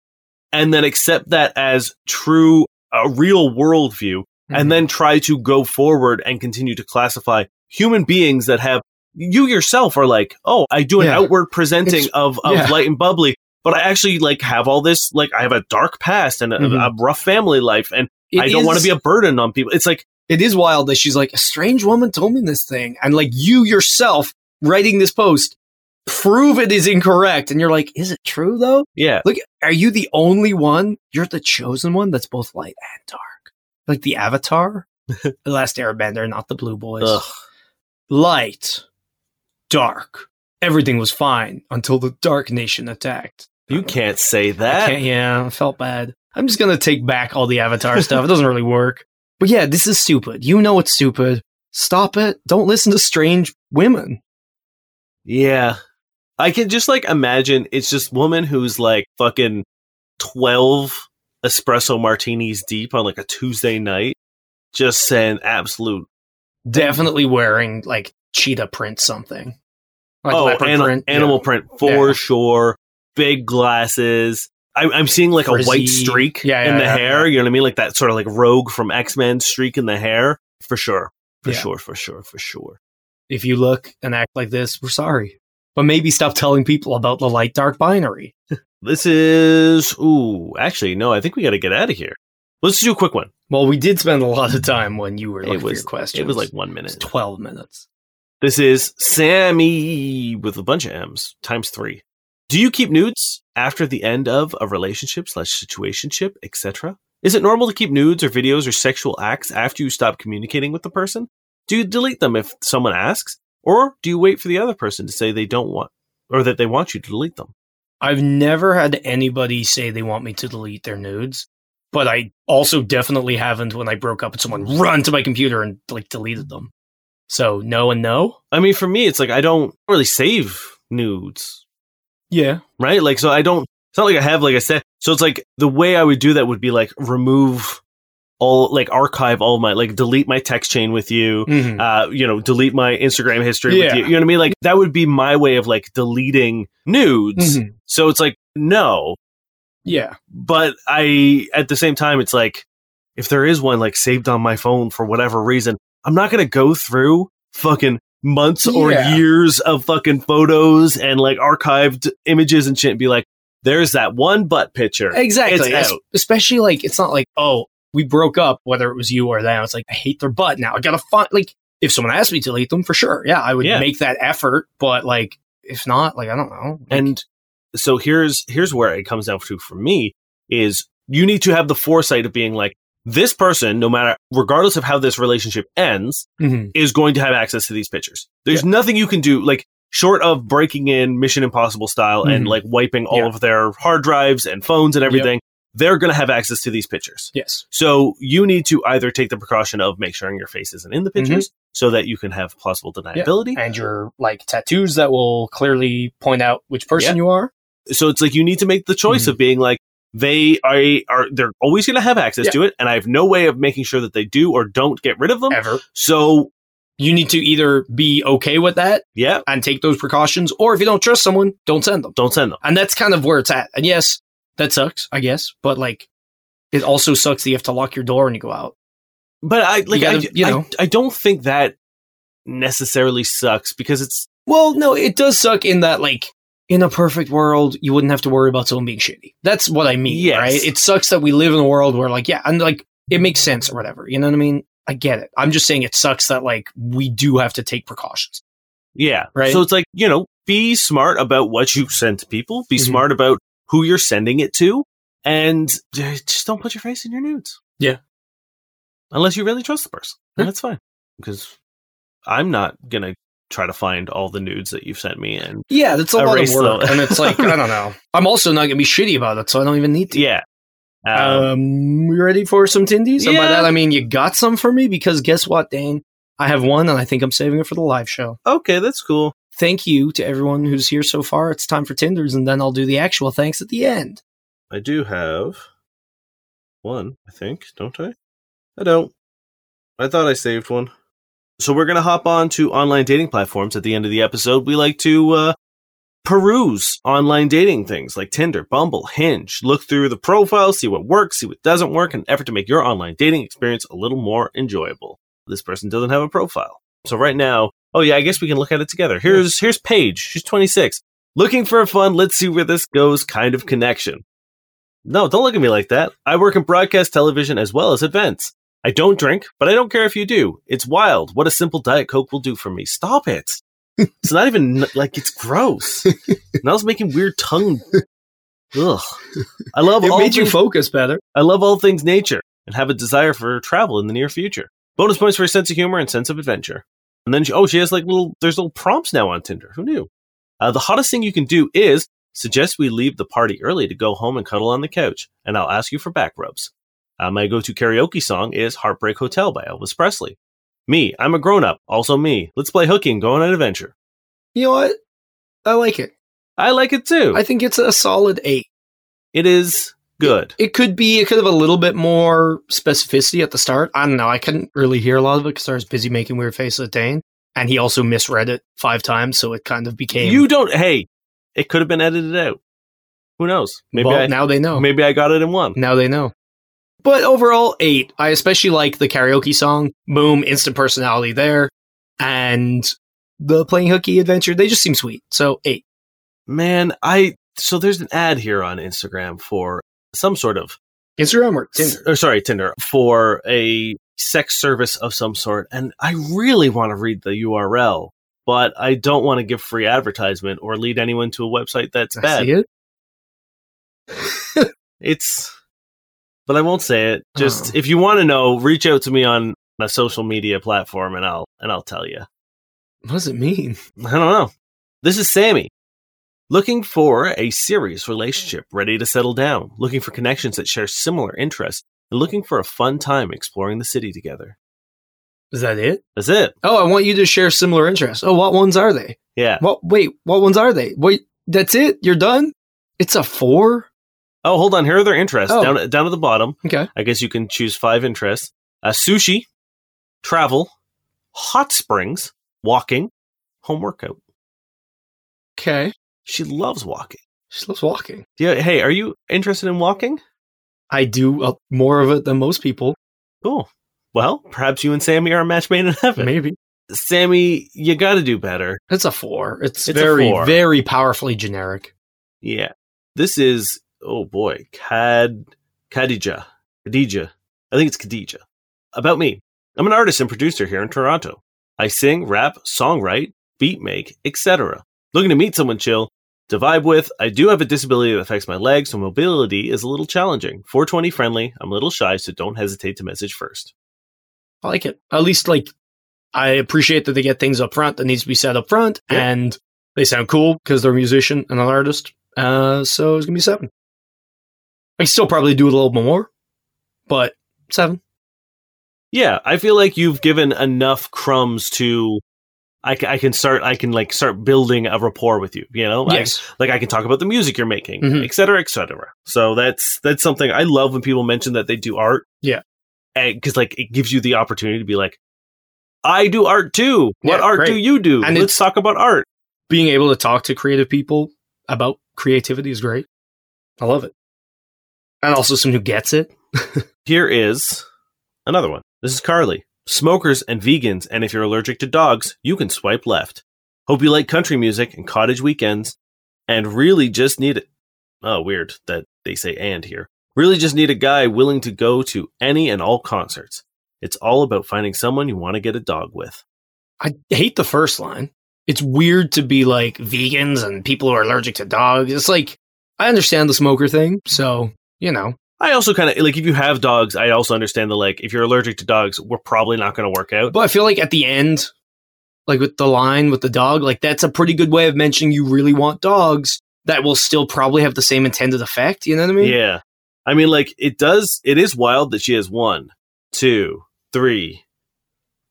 and then accept that as true, a real worldview Mm-hmm. and then try to go forward and continue to classify human beings that have you yourself are like, oh, I do an Yeah. outward presenting It's- of, of yeah. light and bubbly, but I actually like have all this, like I have a dark past and a, Mhm. a rough family life and It I don't want to be a burden on people. It's like, it is wild that she's like, a strange woman told me this thing. And like you yourself writing this post, prove it is incorrect. And you're like, is it true though? yeah, Look, are you the only one? You're the chosen one that's both light and dark. Like the Avatar, the last airbender, not the blue boys. ugh. Light, dark. Everything was fine until the Dark Nation attacked. You can't say I that. can't, yeah, I felt bad. I'm just gonna take back all the Avatar stuff. It doesn't really work. But yeah, this is stupid. You know it's stupid. Stop it. Don't listen to strange women. Yeah. I can just like imagine it's just woman who's like fucking 12 espresso martinis deep on like a Tuesday night, just saying absolute. Definitely wearing like cheetah print something. Like oh, ani- print. animal Yeah. print for Yeah. sure. Big glasses. I, I'm seeing like a white streak Yeah, in the hair. You know what I mean? Like that sort of like rogue from X Men streak in the hair. For sure. For sure. For sure. For sure. If you look and act like this, we're sorry. But maybe stop telling people about the light dark binary. This is. Ooh, actually, no, I think we got to get out of here. Let's do a quick one. Well, we did spend a lot of time when you were looking It for was, your questions. it was like one minute. 12 minutes. This is Sammy with a bunch of M's times three. Do you keep nudes after the end of a relationship slash situationship, etc.? Is it normal to keep nudes or videos or sexual acts after you stop communicating with the person? Do you delete them if someone asks? Or do you wait for the other person to say they don't want or that they want you to delete them? I've never had anybody say they want me to delete their nudes, but I also definitely haven't when I broke up with someone run to my computer and like deleted them. So no and no. I mean, for me, it's like I don't really save nudes. Yeah. right? Like, so I don't, it's not like I have like I said. So it's like the way I would do that would be like remove all, like archive all my, like delete my text chain with you, Mhm. uh, you know, delete my Instagram history Yeah. with you. You know what I mean? Like that would be my way of like deleting nudes. Mhm. So it's like, no, Yeah. But I, at the same time, it's like, if there is one like saved on my phone for whatever reason, I'm not going to go through fucking months or Yeah. years of fucking photos and like archived images and shit and be like, there's that one butt picture. Exactly. It's out. Especially like it's not like, oh, we broke up, whether it was you or them. It's like I hate their butt now. I gotta find like if someone asked me to delete them for sure. Yeah, I would Yeah. make that effort. But like if not, like I don't know. Like, And so here's here's where it comes down to for me is you need to have the foresight of being like this person, no matter regardless of how this relationship ends, Mhm. is going to have access to these pictures. There's nothing you can do like short of breaking in Mission Impossible style and Mhm. like wiping all Yeah. of their hard drives and phones and everything. They're going to have access to these pictures. yes. So you need to either take the precaution of make sure your face isn't in the pictures so that you can have plausible deniability. And your like tattoos that will clearly point out which person Yeah. you are. so it's like you need to make the choice Mhm. of being like they are, are they're always going to have access Yeah. to it and i have no way of making sure that they do or don't get rid of them Ever. so You need to either be okay with that yeah and take those precautions, or if you don't trust someone, don't send them. don't send them And that's kind of where it's at. And yes, that sucks, I guess. But like, it also sucks that you have to lock your door when you go out. but i like gotta, I, you know. I, I don't think that necessarily sucks because it's Well, no, it does suck in that like in a perfect world, you wouldn't have to worry about someone being shitty. That's what I mean, Yes. right? It sucks that we live in a world where like, yeah, and like it makes sense or whatever. You know what I mean? I get it. I'm just saying it sucks that like we do have to take precautions. yeah Right. so it's like you know be smart about what you send to people be Mhm. smart about who you're sending it to and just don't put your face in your nudes Yeah. unless you really trust the person Yeah. and that's fine because i'm not gonna try to find all the nudes that you've sent me and Yeah, that's a lot of work, and it's like I don't know. I'm also not gonna be shitty about it, so I don't even need to. yeah um, Um, you ready for some tindies? And by that I mean you got some for me because guess what, Dain? I have one, and I think I'm saving it for the live show. okay that's cool Thank you to everyone who's here so far. It's time for tinders, and then I'll do the actual thanks at the end. i do have one i think don't i i don't i thought i saved one so we're gonna hop on to online dating platforms at the end of the episode we like to uh peruse online dating things like Tinder, Bumble, Hinge, look through the profile, see what works, see what doesn't work, in an effort to make your online dating experience a little more enjoyable. This person doesn't have a profile. So right now, oh yeah, I guess we can look at it together. Here's here's Paige. She's 26. Looking for a fun, let's see where this goes kind of hmm. connection. No, don't look at me like that. I work in broadcast television as well as events. I don't drink, but I don't care if you do. It's wild. What a simple Diet Coke will do for me. Stop it. it's not even like it's gross. and I was making weird tongue. Ugh. I love It all made you focus better. I love all things nature and have a desire for travel in the near future. Bonus points for a sense of humor and sense of adventure. And then, she, oh, she has like little, there's little prompts now on Tinder. Who knew? Uh, the hottest thing you can do is suggest we leave the party early to go home and cuddle on the couch, and I'll ask you for back rubs. Uh, my go to karaoke song is Heartbreak Hotel by Elvis Presley. Me, I'm a grown up. Also me. Let's play hooky and go on an adventure. You know what? I like it. I like it too. I think it's a solid eight. it is good. It could be, it could have a little bit more specificity at the start. I don't know. I couldn't really hear a lot of it because I was busy making weird faces at Dain. And he also misread it five times, so it kind of became. You don't, hey, it could have been edited out. Who knows? Maybe well, I, now they know. Maybe I got it in one. Now they know. But overall, eight. I especially like the karaoke song. Boom, instant personality there. And the playing hooky adventure, they just seem sweet. So eight. Man, I so there's an ad here on Instagram for some sort of Instagram or Tinder? or sorry, Tinder for a sex service of some sort, and I really want to read the URL, but I don't want to give free advertisement or lead anyone to a website that's I bad. see it. It's but I won't say it. Just Oh. if you want to know, reach out to me on a social media platform and I'll and I'll tell you. What does it mean? I don't know. This is Sammy. Looking for a serious relationship, ready to settle down, looking for connections that share similar interests, and looking for a fun time exploring the city together. Is that it? That's it. Oh, I want you to share similar interests. Oh, what ones are they? Yeah. What? Wait, what ones are they? Wait, that's it? You're done? It's a four? Oh, hold on. Here are their interests. Oh. Down, down at the bottom, Okay. I guess you can choose five interests uh, sushi, travel, hot springs, walking, home workout. Okay. She loves walking. She loves walking. Yeah. Hey, are you interested in walking? I do uh, more of it than most people. Cool. Well, perhaps you and Sammy are a match made in heaven. Maybe. Sammy, you got to do better. It's a four. It's, It's very, four. very powerfully generic. Yeah. This is, oh boy, Kad, Khadija. Khadija. I think it's Khadija. About me. I'm an artist and producer here in Toronto. I sing, rap, songwrite, beat make, etc. Looking to meet someone chill, to vibe with. I do have a disability that affects my legs, so mobility is a little challenging. 420 friendly. I'm a little shy, so don't hesitate to message first. I like it. At least, like, I appreciate that they get things up front that needs to be said up front, Yeah. and they sound cool because they're a musician and an artist. Uh, so it's gonna be seven. I still probably do it a little bit more, but seven. Yeah, I feel like you've given enough crumbs to. I, I can start. I can like start building a rapport with you. You know, I- Yes. like I can talk about the music you're making, Mhm. et cetera, et cetera. So that's that's something I love when people mention that they do art. Yeah. because like it gives you the opportunity to be like, I do art too. What Yeah, art great. do you do? And Let's talk about art. Being able to talk to creative people about creativity is great. I love it. And also someone who gets it. Here is another one. This is Carly. Smokers and vegans, and if you're allergic to dogs, you can swipe left. Hope you like country music and cottage weekends, and really just need it. Oh, weird that they say and here. Really just need a guy willing to go to any and all concerts. It's all about finding someone you want to get a dog with. I hate the first line. It's weird to be like vegans and people who are allergic to dogs. It's like, I understand the smoker thing. So, you know, I also kind of like if you have dogs, I also understand the like if you're allergic to dogs, we're probably not going to work out. But I feel like at the end, like with the line with the dog, like that's a pretty good way of mentioning you really want dogs that will still probably have the same intended effect. You know what I mean? Yeah. I mean, like, it does, it is wild that she has one, two, three,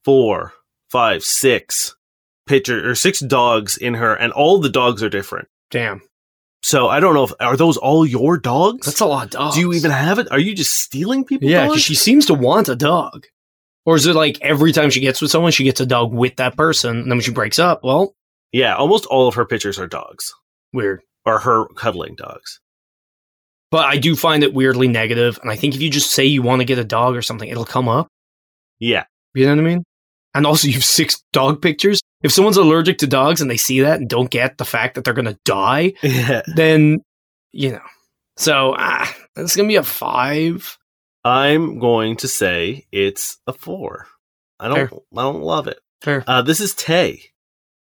four, five, six picture or six dogs in her, and all the dogs are different. Damn. So I don't know if, are those all your dogs? That's a lot of dogs. Do you even have it? Are you just stealing people? Yeah, because she seems to want a dog. Or is it like every time she gets with someone, she gets a dog with that person, and then when she breaks up, well, yeah, almost all of her pictures are dogs weird. or her cuddling dogs. But I do find it weirdly negative, and I think if you just say you want to get a dog or something, it'll come up. Yeah. You know what I mean? And also, you have six dog pictures. If someone's allergic to dogs and they see that and don't get the fact that they're going to die, Yeah. then, you know. So, ah, it's going to be a five. I'm going to say it's a four. I don't, Fair. I don't love it. Fair. Uh, this is Tay.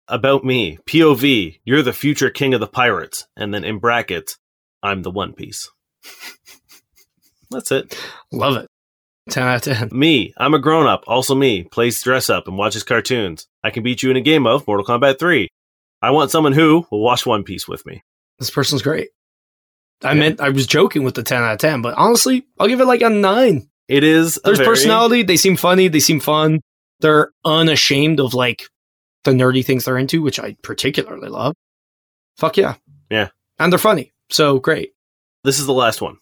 About me. POV. You're the future king of the pirates. And then in brackets, I'm the One Piece. That's it. Love it. 10 out of 10. Me. I'm a grown up. Also me. Plays dress up and watches cartoons. I can beat you in a game of Mortal Kombat 3. I want someone who will watch One Piece with me. This person's great. I Yeah. meant, I was joking with the 10 out of 10, but honestly, I'll give it like a nine. It is. a There's very- personality. They seem funny. They seem fun. They're unashamed of like the nerdy things they're into, which I particularly love. Fuck yeah. Yeah. And they're funny. So great. This is the last one.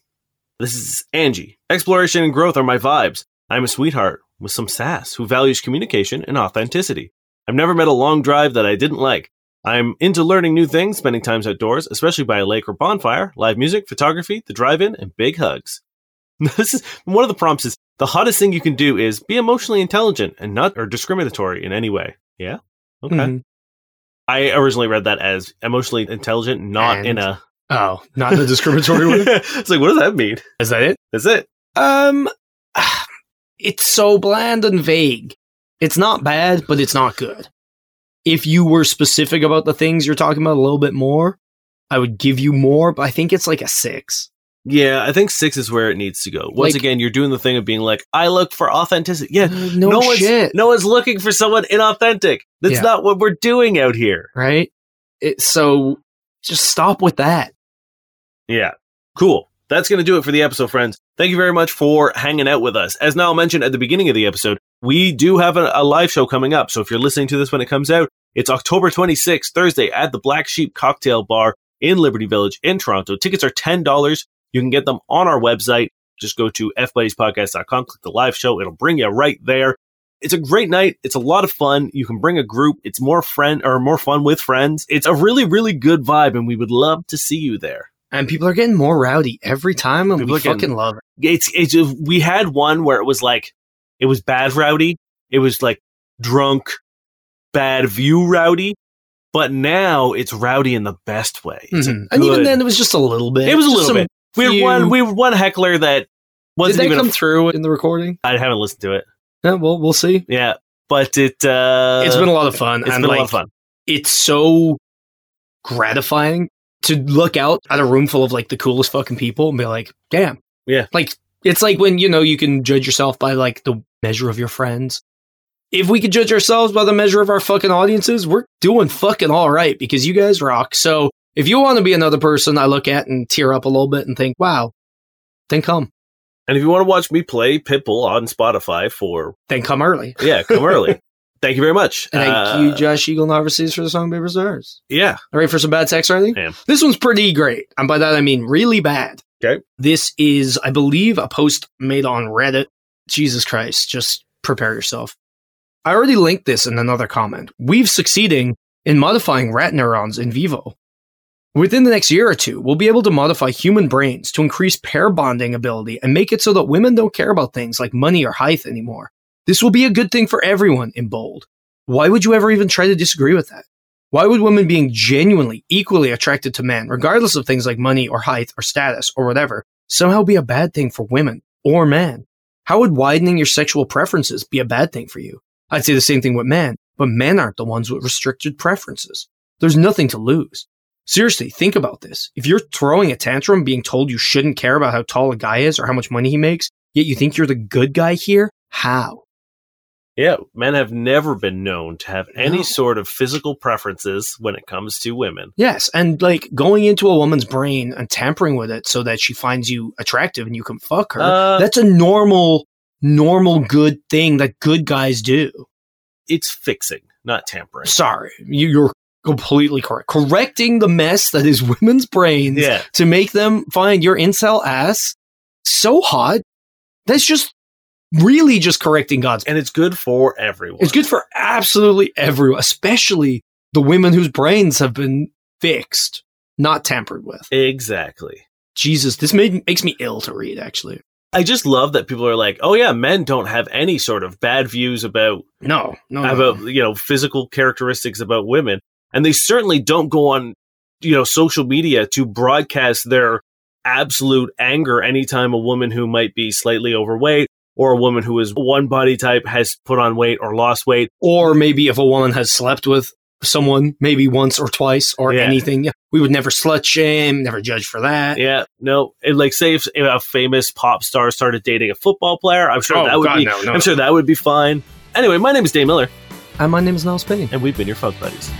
This is Angie. Exploration and growth are my vibes. I'm a sweetheart with some sass who values communication and authenticity. I've never met a long drive that I didn't like. I'm into learning new things, spending times outdoors, especially by a lake or bonfire, live music, photography, the drive-in, and big hugs. This is one of the prompts is the hottest thing you can do is be emotionally intelligent and not or discriminatory in any way. Yeah. Okay. Mhm. I originally read that as emotionally intelligent, not in a. Oh, not in a discriminatory way. it's like, what does that mean? Is that it? Is it. Um, it's so bland and vague. It's not bad, but it's not good. If you were specific about the things you're talking about a little bit more, I would give you more, but I think it's like a six. Yeah, I think six is where it needs to go. Once Like- again, you're doing the thing of being like, I look for authenticity. Yeah, No, no one's shit. no one's looking for someone inauthentic. That's Yeah. not what we're doing out here. right? It, so just stop with that. Yeah, cool. That's going to do it for the episode, friends. Thank you very much for hanging out with us. As Niall mentioned at the beginning of the episode, we do have a, a live show coming up. So if you're listening to this when it comes out, it's October 26th, Thursday at the Black Sheep Cocktail Bar in Liberty Village in Toronto. Tickets are $10. You can get them on our website. Just go to fbuddiespodcast.com, click the live show. It'll bring you right there. It's a great night. It's a lot of fun. You can bring a group. It's more friend or more fun with friends. It's a really, really good vibe, and we would love to see you there. And people are getting more rowdy every time, and People we are getting- fucking love it. It's it's we had one where it was like it was bad rowdy. It was like drunk, bad view rowdy. But now it's rowdy in the best way. A Mhm. And even then, it was just a little bit. it was a little bit. We had one. We had one heckler that Did wasn't that even. come through in the recording? I haven't listened to it. Yeah, well, we'll see. Yeah, but it. uh it's been a lot of fun. It's and been a lot of fun. It's so gratifying to look out at a room full of like the coolest fucking people and be like, damn. Yeah. Like, it's like when, you know, you can judge yourself by like the measure of your friends. If we could judge ourselves by the measure of our fucking audiences, we're doing fucking all right because you guys rock. So if you want to be another person I look at and tear up a little bit and think, wow, then come. And if you want to watch me play Pitbull on Spotify for Then come early. yeah, come early. Thank you very much. Thank Uh, you, Josh Eagle Novices, for the song Paper Stars. Yeah, All right, for some bad sex? I am. This one's pretty great. And by that, I mean really bad. Okay. This is, I believe, a post made on Reddit. Jesus Christ, just prepare yourself. I already linked this in another comment. We've succeeding in modifying rat neurons in vivo. Within the next year or two, we'll be able to modify human brains to increase pair bonding ability and make it so that women don't care about things like money or height anymore. This will be a good thing for everyone in bold. Why would you ever even try to disagree with that? Why would women being genuinely equally attracted to men, regardless of things like money or height or status or whatever, somehow be a bad thing for women or men? How would widening your sexual preferences be a bad thing for you? I'd say the same thing with men, but men aren't the ones with restricted preferences. There's nothing to lose. Seriously, think about this. If you're throwing a tantrum being told you shouldn't care about how tall a guy is or how much money he makes, yet you think you're the good guy here, how? Yeah. Men have never been known to have any No. sort of physical preferences when it comes to women. Yes, and like going into a woman's brain and tampering with it so that she finds you attractive and you can fuck her. Uh, that's a normal, normal good thing that good guys do. it's fixing, not tampering. Sorry, you, you're completely correct. Correcting the mess that is women's brains Yeah, to make them find your incel ass so hot. That's just really just correcting God's. and it's good for everyone. It's good for absolutely everyone, especially the women whose brains have been fixed, not tampered with. exactly. Jesus, this made, makes me ill to read, actually. I just love that people are like, "Oh yeah, men don't have any sort of bad views about No, no, no. about you know physical characteristics about women and they certainly don't go on you know social media to broadcast their absolute anger anytime a woman who might be slightly overweight or a woman who is one body type has put on weight or lost weight or maybe if a woman has slept with someone, maybe once or twice or Yeah. anything, yeah, we would never slut shame, never judge for that. yeah no and like say if, a famous pop star started dating a football player i'm sure Oh, that would God, be no, no, i'm no. sure that would be fine anyway my name is dave miller And my name is Niles Spinney. and we've been your funk buddies